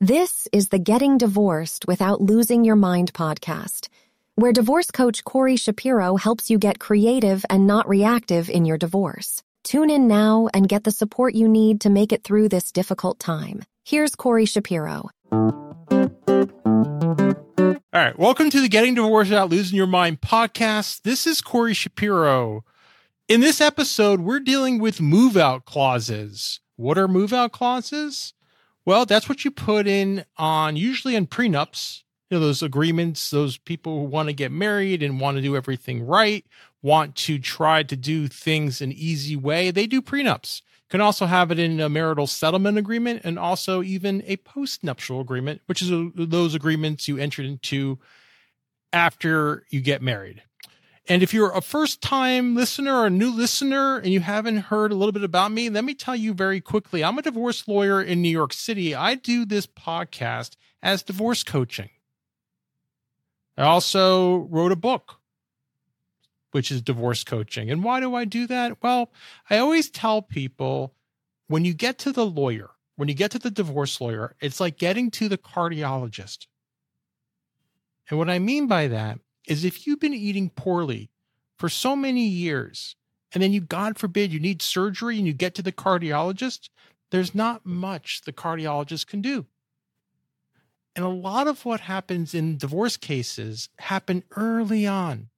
This is the Getting Divorced Without Losing Your Mind podcast, where divorce coach Corey Shapiro helps you get creative and not reactive in your divorce. Tune in now and get the support you need to make it through this difficult time. Here's Corey Shapiro. All right, welcome to the Getting Divorced Without Losing Your Mind podcast. This is Corey Shapiro. In this episode, we're dealing with move out clauses. What are move out clauses? Well, that's what you put in on usually in prenups, you know, those agreements, those people who want to get married and want to do everything right, want to try to do things an easy way, they do prenups. Can also have it in a marital settlement agreement and also even a postnuptial agreement, which is a, those agreements you entered into after you get married. And if you're a first time listener or a new listener and you haven't heard a little bit about me, let me tell you very quickly. I'm a divorce lawyer in New York City. I do this podcast as divorce coaching. I also wrote a book, which is divorce coaching. And why do I do that? Well, I always tell people when you get to the lawyer, when you get to the divorce lawyer, it's like getting to the cardiologist. And what I mean by that is if you've been eating poorly for so many years and then you god forbid you need surgery and you get to the cardiologist there's not much the cardiologist can do. And a lot of what happens in divorce cases happen early on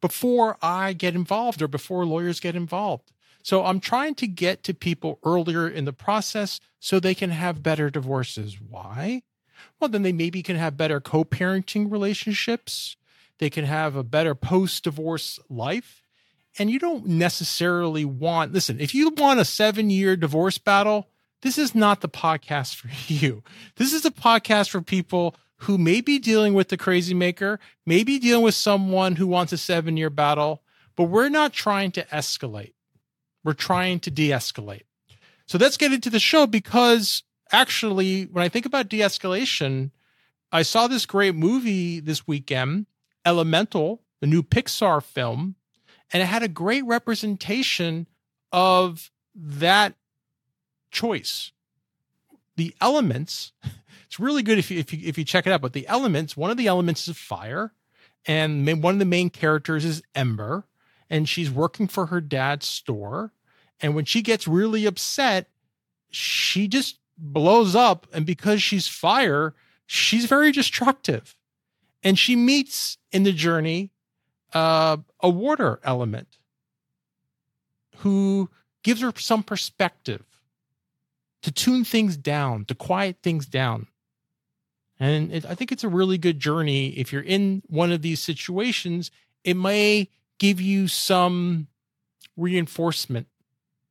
before i get involved or before lawyers get involved. So i'm trying to get to people earlier in the process so they can have better divorces. Why? Well then they maybe can have better co-parenting relationships they can have a better post divorce life. And you don't necessarily want, listen, if you want a seven year divorce battle, this is not the podcast for you. This is a podcast for people who may be dealing with the crazy maker, maybe dealing with someone who wants a seven year battle, but we're not trying to escalate. We're trying to de escalate. So let's get into the show because actually, when I think about de escalation, I saw this great movie this weekend Elemental, the new Pixar film, and it had a great representation of that choice. The elements, it's really good if you, if you if you check it out. But the elements, one of the elements is fire, and one of the main characters is Ember, and she's working for her dad's store. And when she gets really upset, she just blows up, and because she's fire, she's very destructive and she meets in the journey uh, a water element who gives her some perspective to tune things down, to quiet things down. And it, I think it's a really good journey. If you're in one of these situations, it may give you some reinforcement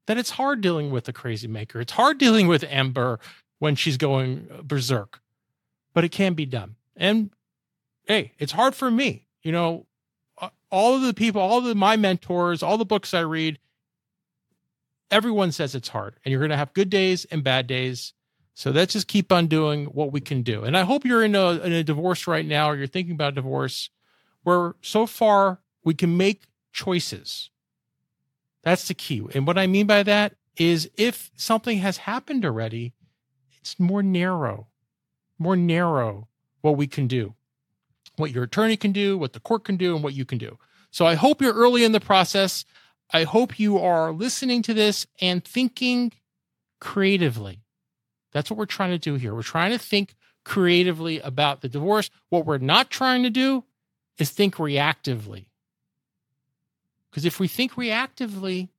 that it's hard dealing with a crazy maker. It's hard dealing with Amber when she's going berserk, but it can be done. And hey, it's hard for me. You know, all of the people, all of the, my mentors, all the books I read, everyone says it's hard and you're going to have good days and bad days. So let's just keep on doing what we can do. And I hope you're in a, in a divorce right now or you're thinking about divorce where so far we can make choices. That's the key. And what I mean by that is if something has happened already, it's more narrow, more narrow what we can do what your attorney can do, what the court can do, and what you can do. So I hope you're early in the process. I hope you are listening to this and thinking creatively. That's what we're trying to do here. We're trying to think creatively about the divorce. What we're not trying to do is think reactively. Because if we think reactively,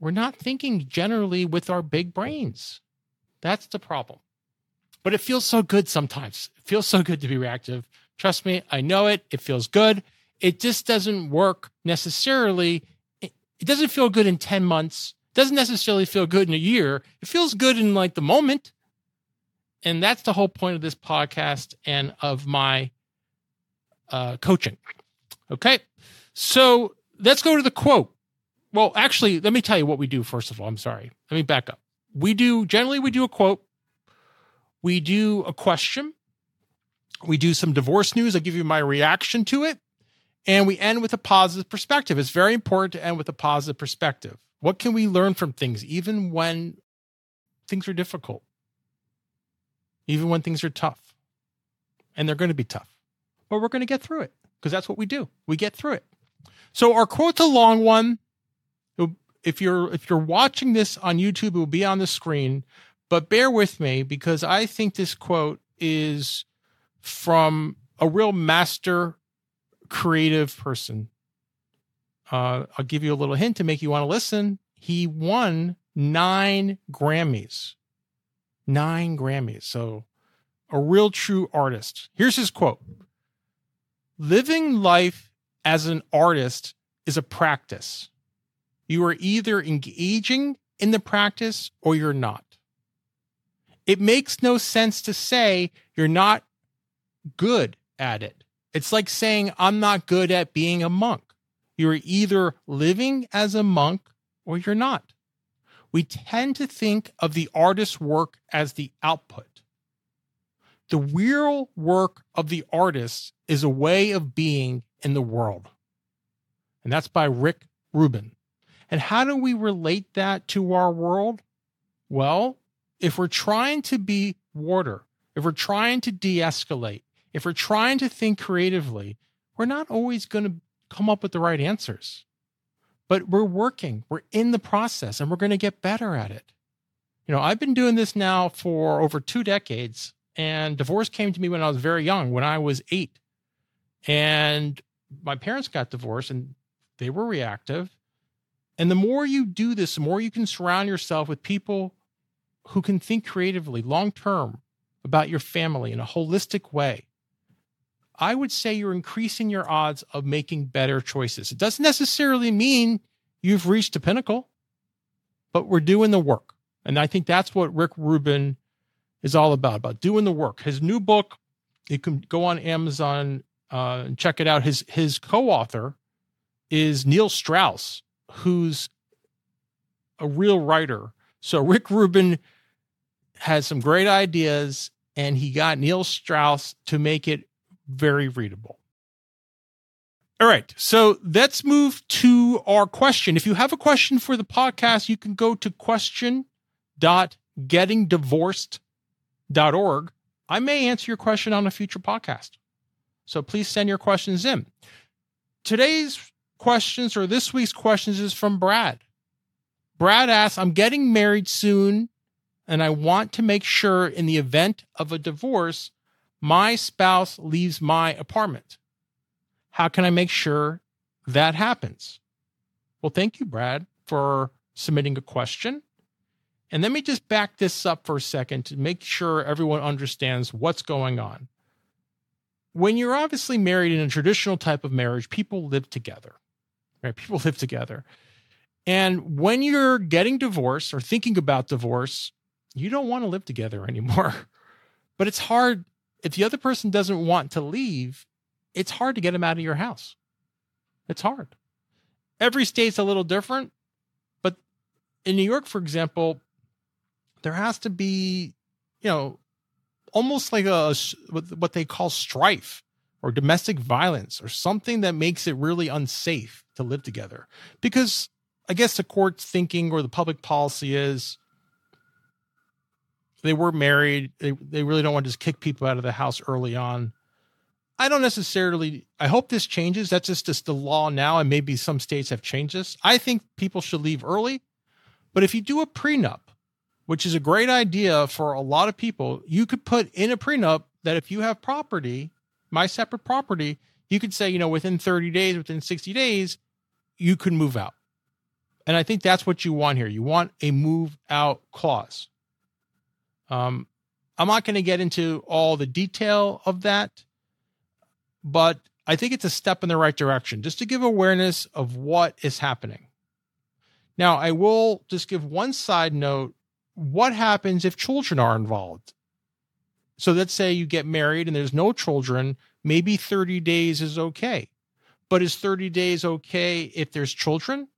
we're not thinking generally with our big brains. That's the problem. But it feels so good sometimes. It feels so good to be reactive. Trust me, I know it. It feels good. It just doesn't work necessarily. It, doesn't feel good in 10 months. It doesn't necessarily feel good in a year. It feels good in like the moment. And that's the whole point of this podcast and of my uh, coaching. Okay. So let's go to the quote. Well, actually, let me tell you what we do first of all. I'm sorry. Let me back up. We do generally we do a quote. We do a question we do some divorce news. I give you my reaction to it. And we end with a positive perspective. It's very important to end with a positive perspective. What can we learn from things, even when things are difficult? even when things are tough. And they're going to be tough, but we're going to get through it because that's what we do. We get through it. So our quote's a long one. If you're if you're watching this on YouTube, it will be on the screen. But bear with me because I think this quote is from a real master creative person. Uh, I'll give you a little hint to make you want to listen. He won nine Grammys. Nine Grammys. So a real true artist. Here's his quote Living life as an artist is a practice. You are either engaging in the practice or you're not. It makes no sense to say you're not good at it. It's like saying, I'm not good at being a monk. You're either living as a monk or you're not. We tend to think of the artist's work as the output. The real work of the artist is a way of being in the world. And that's by Rick Rubin. And how do we relate that to our world? Well, if we're trying to be water, if we're trying to de escalate, if we're trying to think creatively, we're not always going to come up with the right answers. But we're working, we're in the process, and we're going to get better at it. You know, I've been doing this now for over two decades, and divorce came to me when I was very young, when I was eight. And my parents got divorced and they were reactive. And the more you do this, the more you can surround yourself with people who can think creatively, long term, about your family in a holistic way. I would say you're increasing your odds of making better choices. It doesn't necessarily mean you've reached a pinnacle, but we're doing the work. And I think that's what Rick Rubin is all about, about doing the work. His new book, you can go on Amazon uh, and check it out. His his co-author is Neil Strauss, who's a real writer. So Rick Rubin has some great ideas, and he got Neil Strauss to make it very readable. All right, so let's move to our question. If you have a question for the podcast, you can go to question.gettingdivorced.org. I may answer your question on a future podcast. So please send your questions in. Today's questions or this week's questions is from Brad. Brad asks, I'm getting married soon and I want to make sure in the event of a divorce, my spouse leaves my apartment. How can I make sure that happens? Well, thank you, Brad, for submitting a question. And let me just back this up for a second to make sure everyone understands what's going on. When you're obviously married in a traditional type of marriage, people live together, right? People live together. And when you're getting divorced or thinking about divorce, you don't want to live together anymore. But it's hard if the other person doesn't want to leave, it's hard to get them out of your house. It's hard. Every state's a little different, but in New York, for example, there has to be, you know, almost like a what they call strife or domestic violence or something that makes it really unsafe to live together. Because I guess the court's thinking or the public policy is they were married. They, they really don't want to just kick people out of the house early on. I don't necessarily, I hope this changes. That's just, just the law now. And maybe some states have changed this. I think people should leave early. But if you do a prenup, which is a great idea for a lot of people, you could put in a prenup that if you have property, my separate property, you could say, you know, within 30 days, within 60 days, you could move out. And I think that's what you want here. You want a move out clause. Um, I'm not going to get into all the detail of that, but I think it's a step in the right direction just to give awareness of what is happening. Now, I will just give one side note. What happens if children are involved? So let's say you get married and there's no children, maybe 30 days is okay. But is 30 days okay if there's children?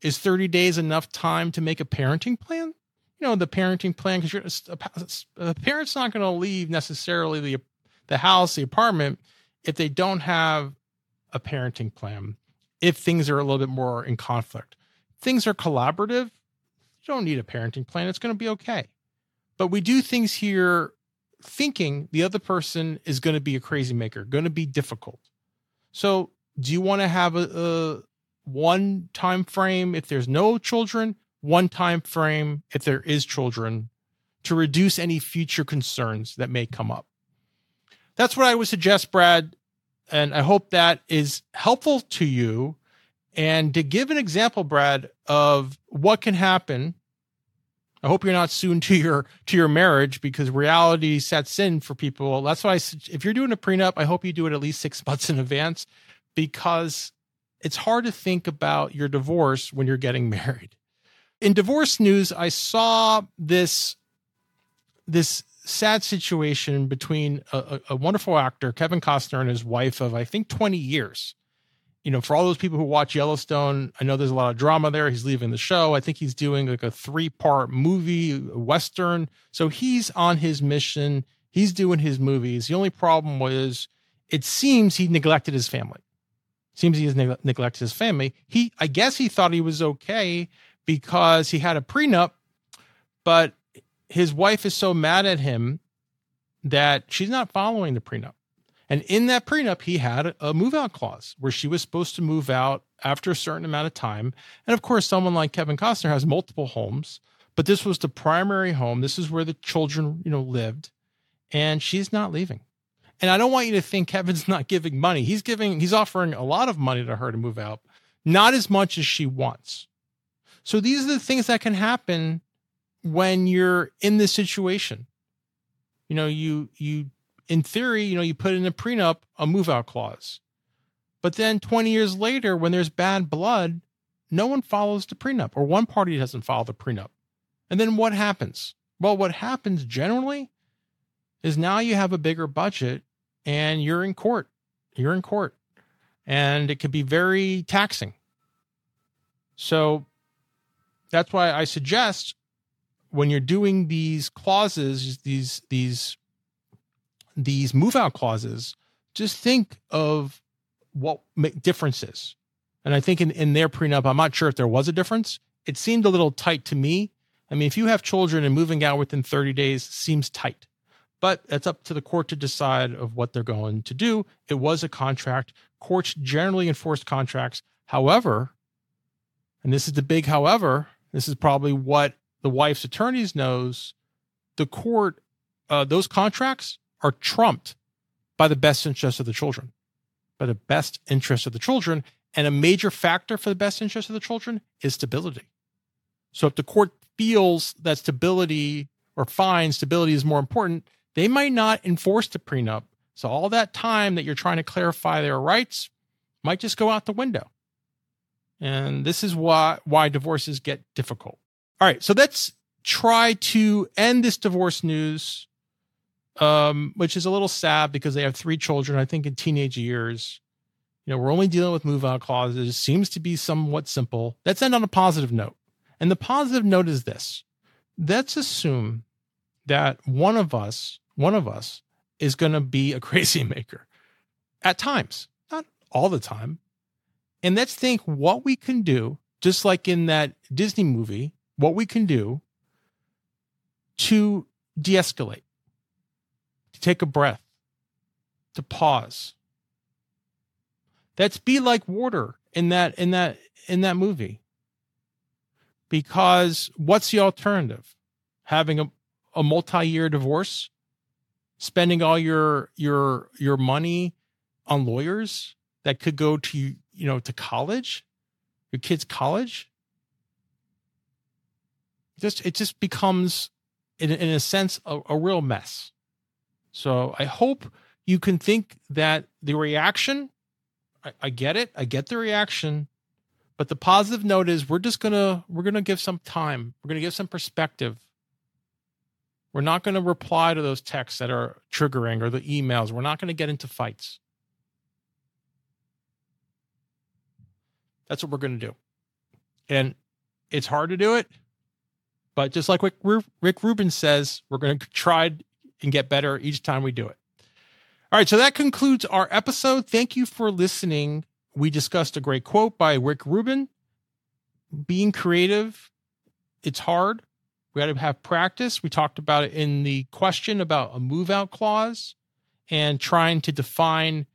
Is 30 days enough time to make a parenting plan? You know the parenting plan because a, a parent's not going to leave necessarily the the house the apartment if they don't have a parenting plan if things are a little bit more in conflict. Things are collaborative you don't need a parenting plan it's going to be okay. But we do things here thinking the other person is going to be a crazy maker, going to be difficult. So, do you want to have a, a one time frame if there's no children, one time frame if there is children to reduce any future concerns that may come up? That's what I would suggest, Brad. And I hope that is helpful to you. And to give an example, Brad, of what can happen I hope you're not soon to your to your marriage because reality sets in for people. That's why I, if you're doing a prenup, I hope you do it at least six months in advance because it's hard to think about your divorce when you're getting married. In divorce news, I saw this this sad situation between a, a wonderful actor, Kevin Costner, and his wife of I think 20 years you know, for all those people who watch Yellowstone, I know there's a lot of drama there. He's leaving the show. I think he's doing like a three part movie, Western. So he's on his mission. He's doing his movies. The only problem was it seems he neglected his family. Seems he has neg- neglected his family. He, I guess he thought he was okay because he had a prenup, but his wife is so mad at him that she's not following the prenup. And in that prenup, he had a move out clause where she was supposed to move out after a certain amount of time. And of course, someone like Kevin Costner has multiple homes, but this was the primary home. This is where the children, you know, lived. And she's not leaving. And I don't want you to think Kevin's not giving money. He's giving, he's offering a lot of money to her to move out, not as much as she wants. So these are the things that can happen when you're in this situation. You know, you you in theory, you know, you put in a prenup a move out clause. But then 20 years later, when there's bad blood, no one follows the prenup or one party doesn't follow the prenup. And then what happens? Well, what happens generally is now you have a bigger budget and you're in court. You're in court. And it could be very taxing. So that's why I suggest when you're doing these clauses, these these these move out clauses, just think of what differences. And I think in, in their prenup, I'm not sure if there was a difference. It seemed a little tight to me. I mean, if you have children and moving out within 30 days seems tight, but that's up to the court to decide of what they're going to do. It was a contract. Courts generally enforce contracts. However, and this is the big however, this is probably what the wife's attorneys knows. The court, uh, those contracts are trumped by the best interest of the children, by the best interest of the children. And a major factor for the best interest of the children is stability. So if the court feels that stability or finds stability is more important, they might not enforce the prenup. So all that time that you're trying to clarify their rights might just go out the window. And this is why why divorces get difficult. All right, so let's try to end this divorce news um, which is a little sad because they have three children, I think, in teenage years. You know, we're only dealing with move out clauses. Seems to be somewhat simple. Let's end on a positive note. And the positive note is this let's assume that one of us, one of us is going to be a crazy maker at times, not all the time. And let's think what we can do, just like in that Disney movie, what we can do to de escalate to take a breath, to pause. That's be like water in that in that in that movie. Because what's the alternative? Having a, a multi-year divorce, spending all your your your money on lawyers that could go to you know to college, your kids' college. Just it just becomes in, in a sense a, a real mess. So I hope you can think that the reaction, I, I get it, I get the reaction, but the positive note is we're just gonna we're gonna give some time, we're gonna give some perspective. We're not to reply to those texts that are triggering or the emails. We're not to get into fights. That's what we're going to do. And it's hard to do it, but just like Rick Rubin says, we're going to try and get better each time we do it. All right, so that concludes our episode. Thank you for listening. We discussed a great quote by Rick Rubin. Being creative, it's hard. We got to have practice. We talked about it in the question about a move out clause and trying to define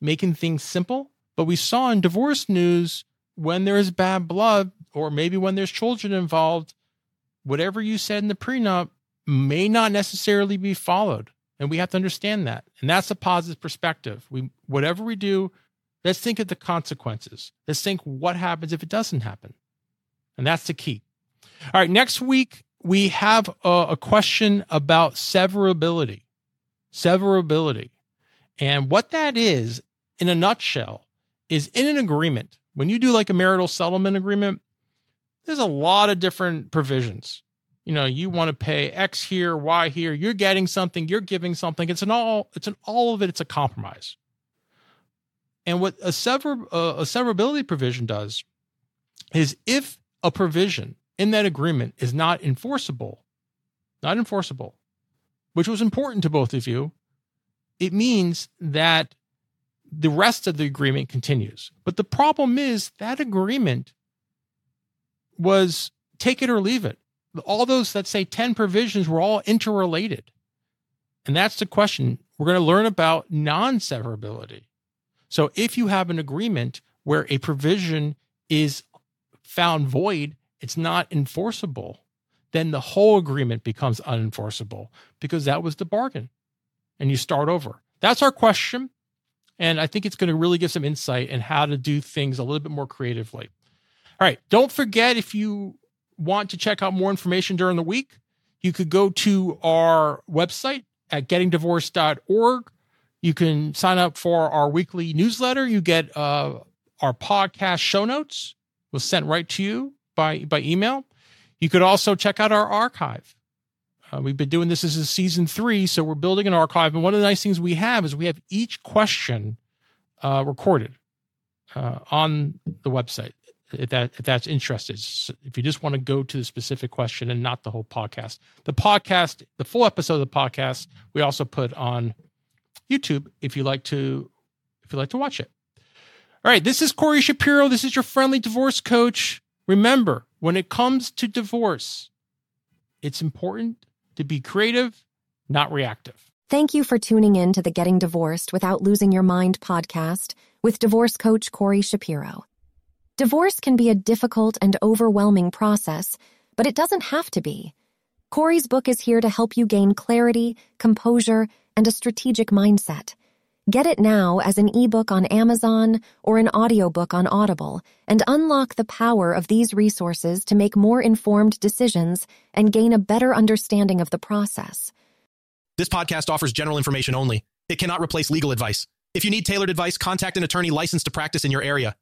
making things simple. But we saw in divorce news when there is bad blood, or maybe when there's children involved, whatever you said in the prenup may not necessarily be followed. And we have to understand that. And that's a positive perspective. We whatever we do, let's think of the consequences. Let's think what happens if it doesn't happen. And that's the key. All right, next week we have a, a question about severability. Severability. And what that is, in a nutshell, is in an agreement. When you do like a marital settlement agreement, there's a lot of different provisions. You know, you want to pay X here, Y here, you're getting something, you're giving something. It's an all, it's an all of it, it's a compromise. And what a sever uh, a severability provision does is if a provision in that agreement is not enforceable, not enforceable, which was important to both of you, it means that the rest of the agreement continues. But the problem is that agreement was take it or leave it. All those that say 10 provisions were all interrelated. And that's the question. We're going to learn about non severability. So if you have an agreement where a provision is found void, it's not enforceable, then the whole agreement becomes unenforceable because that was the bargain. And you start over. That's our question. And I think it's going to really give some insight in how to do things a little bit more creatively. All right. Don't forget if you want to check out more information during the week, you could go to our website at gettingdivorced.org. You can sign up for our weekly newsletter. You get uh, our podcast show notes was sent right to you by by email. You could also check out our archive. Uh, we've been doing this. This is season three, so we're building an archive. And one of the nice things we have is we have each question uh, recorded uh, on the website. If that if that's interested, so if you just want to go to the specific question and not the whole podcast, the podcast, the full episode of the podcast, we also put on YouTube if you like to if you like to watch it. All right, this is Corey Shapiro. This is your friendly divorce coach. Remember, when it comes to divorce, it's important to be creative, not reactive. Thank you for tuning in to the Getting Divorced Without Losing Your Mind podcast with divorce coach Corey Shapiro. Divorce can be a difficult and overwhelming process, but it doesn't have to be. Corey's book is here to help you gain clarity, composure, and a strategic mindset. Get it now as an ebook on Amazon or an audiobook on Audible and unlock the power of these resources to make more informed decisions and gain a better understanding of the process. This podcast offers general information only. It cannot replace legal advice. If you need tailored advice, contact an attorney licensed to practice in your area.